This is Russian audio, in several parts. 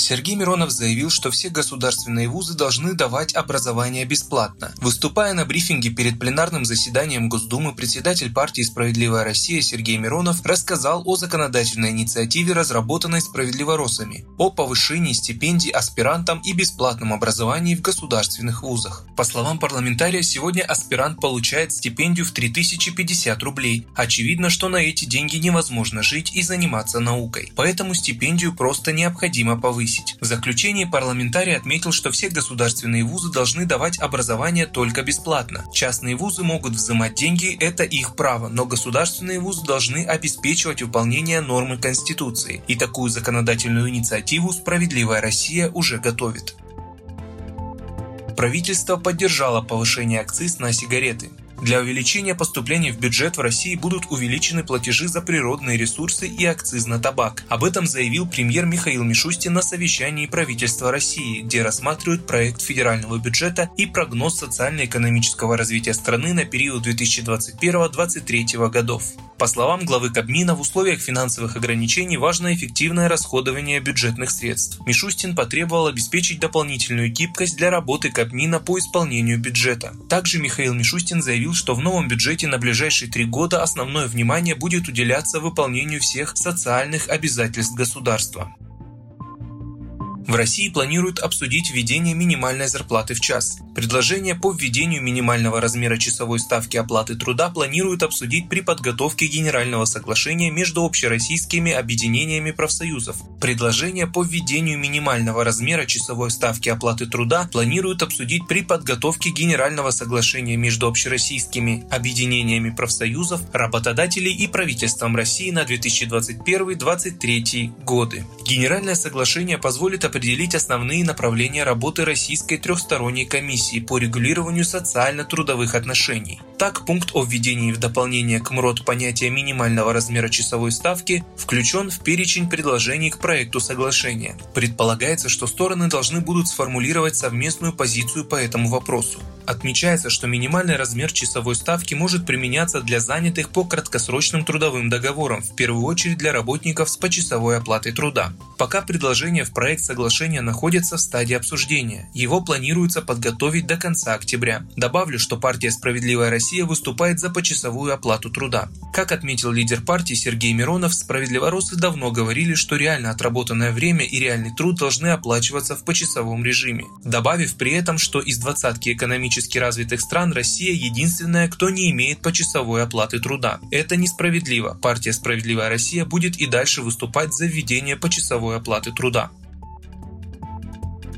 Сергей Миронов заявил, что все государственные вузы должны давать образование бесплатно. Выступая на брифинге перед пленарным заседанием Госдумы, председатель партии «Справедливая Россия» Сергей Миронов рассказал о законодательной инициативе, разработанной справедливоросами, о повышении стипендий аспирантам и бесплатном образовании в государственных вузах. По словам парламентария, сегодня аспирант получает стипендию в 3050 рублей. Очевидно, что на эти деньги невозможно жить и заниматься наукой. Поэтому стипендию просто необходимо повысить повысить. В заключении парламентарий отметил, что все государственные вузы должны давать образование только бесплатно. Частные вузы могут взимать деньги, это их право, но государственные вузы должны обеспечивать выполнение нормы Конституции. И такую законодательную инициативу «Справедливая Россия» уже готовит. Правительство поддержало повышение акциз на сигареты. Для увеличения поступлений в бюджет в России будут увеличены платежи за природные ресурсы и акциз на табак. Об этом заявил премьер Михаил Мишустин на совещании правительства России, где рассматривают проект федерального бюджета и прогноз социально-экономического развития страны на период 2021-2023 годов. По словам главы Кабмина, в условиях финансовых ограничений важно эффективное расходование бюджетных средств. Мишустин потребовал обеспечить дополнительную гибкость для работы Кабмина по исполнению бюджета. Также Михаил Мишустин заявил, что в новом бюджете на ближайшие три года основное внимание будет уделяться выполнению всех социальных обязательств государства. В России планируют обсудить введение минимальной зарплаты в час. Предложение по введению минимального размера часовой ставки оплаты труда планируют обсудить при подготовке Генерального соглашения между общероссийскими объединениями профсоюзов. Предложение по введению минимального размера часовой ставки оплаты труда планируют обсудить при подготовке Генерального соглашения между общероссийскими объединениями профсоюзов, работодателей и правительством России на 2021-2023 годы. Генеральное соглашение позволит определить основные направления работы Российской трехсторонней комиссии по регулированию социально-трудовых отношений. Так, пункт о введении в дополнение к МРОД понятия минимального размера часовой ставки включен в перечень предложений к проекту соглашения. Предполагается, что стороны должны будут сформулировать совместную позицию по этому вопросу. Отмечается, что минимальный размер часовой ставки может применяться для занятых по краткосрочным трудовым договорам, в первую очередь для работников с почасовой оплатой труда. Пока предложение в проект соглашения находится в стадии обсуждения. Его планируется подготовить до конца октября. Добавлю, что партия «Справедливая Россия» выступает за почасовую оплату труда. Как отметил лидер партии Сергей Миронов, справедливоросы давно говорили, что реально отработанное время и реальный труд должны оплачиваться в почасовом режиме. Добавив при этом, что из двадцатки экономически развитых стран Россия единственная, кто не имеет почасовой оплаты труда. Это несправедливо. Партия «Справедливая Россия» будет и дальше выступать за введение почасовой оплаты труда.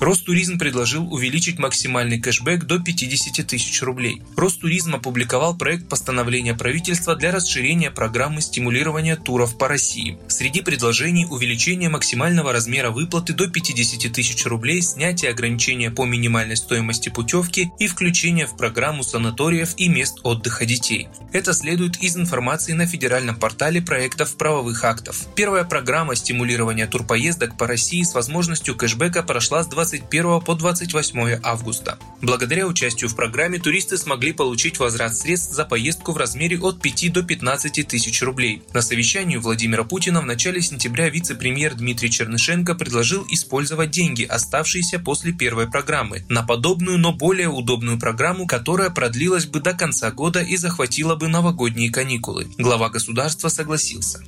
Ростуризм предложил увеличить максимальный кэшбэк до 50 тысяч рублей. Ростуризм опубликовал проект постановления правительства для расширения программы стимулирования туров по России. Среди предложений увеличение максимального размера выплаты до 50 тысяч рублей, снятие ограничения по минимальной стоимости путевки и включение в программу санаториев и мест отдыха детей. Это следует из информации на федеральном портале проектов правовых актов. Первая программа стимулирования турпоездок по России с возможностью кэшбэка прошла с 20 21 по 28 августа. Благодаря участию в программе туристы смогли получить возврат средств за поездку в размере от 5 до 15 тысяч рублей. На совещании Владимира Путина в начале сентября вице-премьер Дмитрий Чернышенко предложил использовать деньги, оставшиеся после первой программы, на подобную, но более удобную программу, которая продлилась бы до конца года и захватила бы новогодние каникулы. Глава государства согласился.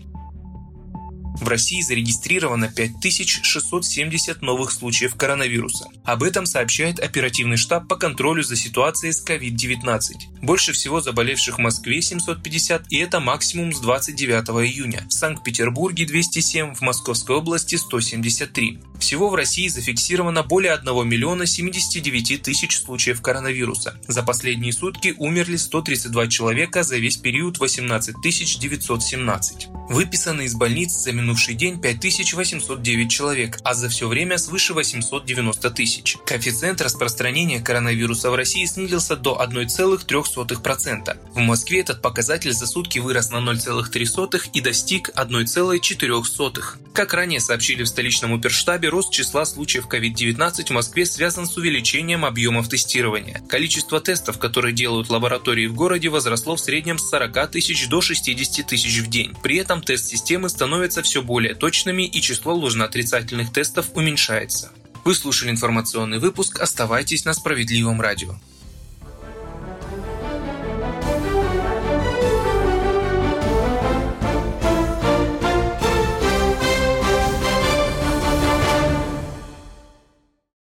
В России зарегистрировано 5670 новых случаев коронавируса. Об этом сообщает оперативный штаб по контролю за ситуацией с COVID-19. Больше всего заболевших в Москве 750, и это максимум с 29 июня. В Санкт-Петербурге 207, в Московской области 173. Всего в России зафиксировано более 1 миллиона 79 тысяч случаев коронавируса. За последние сутки умерли 132 человека, за весь период 18 917. Выписаны из больниц за минуту минувший день 5809 человек, а за все время свыше 890 тысяч. Коэффициент распространения коронавируса в России снизился до 1,3%. В Москве этот показатель за сутки вырос на 0,3 и достиг 1,4. Как ранее сообщили в столичном оперштабе, рост числа случаев COVID-19 в Москве связан с увеличением объемов тестирования. Количество тестов, которые делают лаборатории в городе, возросло в среднем с 40 тысяч до 60 тысяч в день. При этом тест-системы становятся все более точными и число ложноотрицательных тестов уменьшается. Вы слушали информационный выпуск. Оставайтесь на справедливом радио.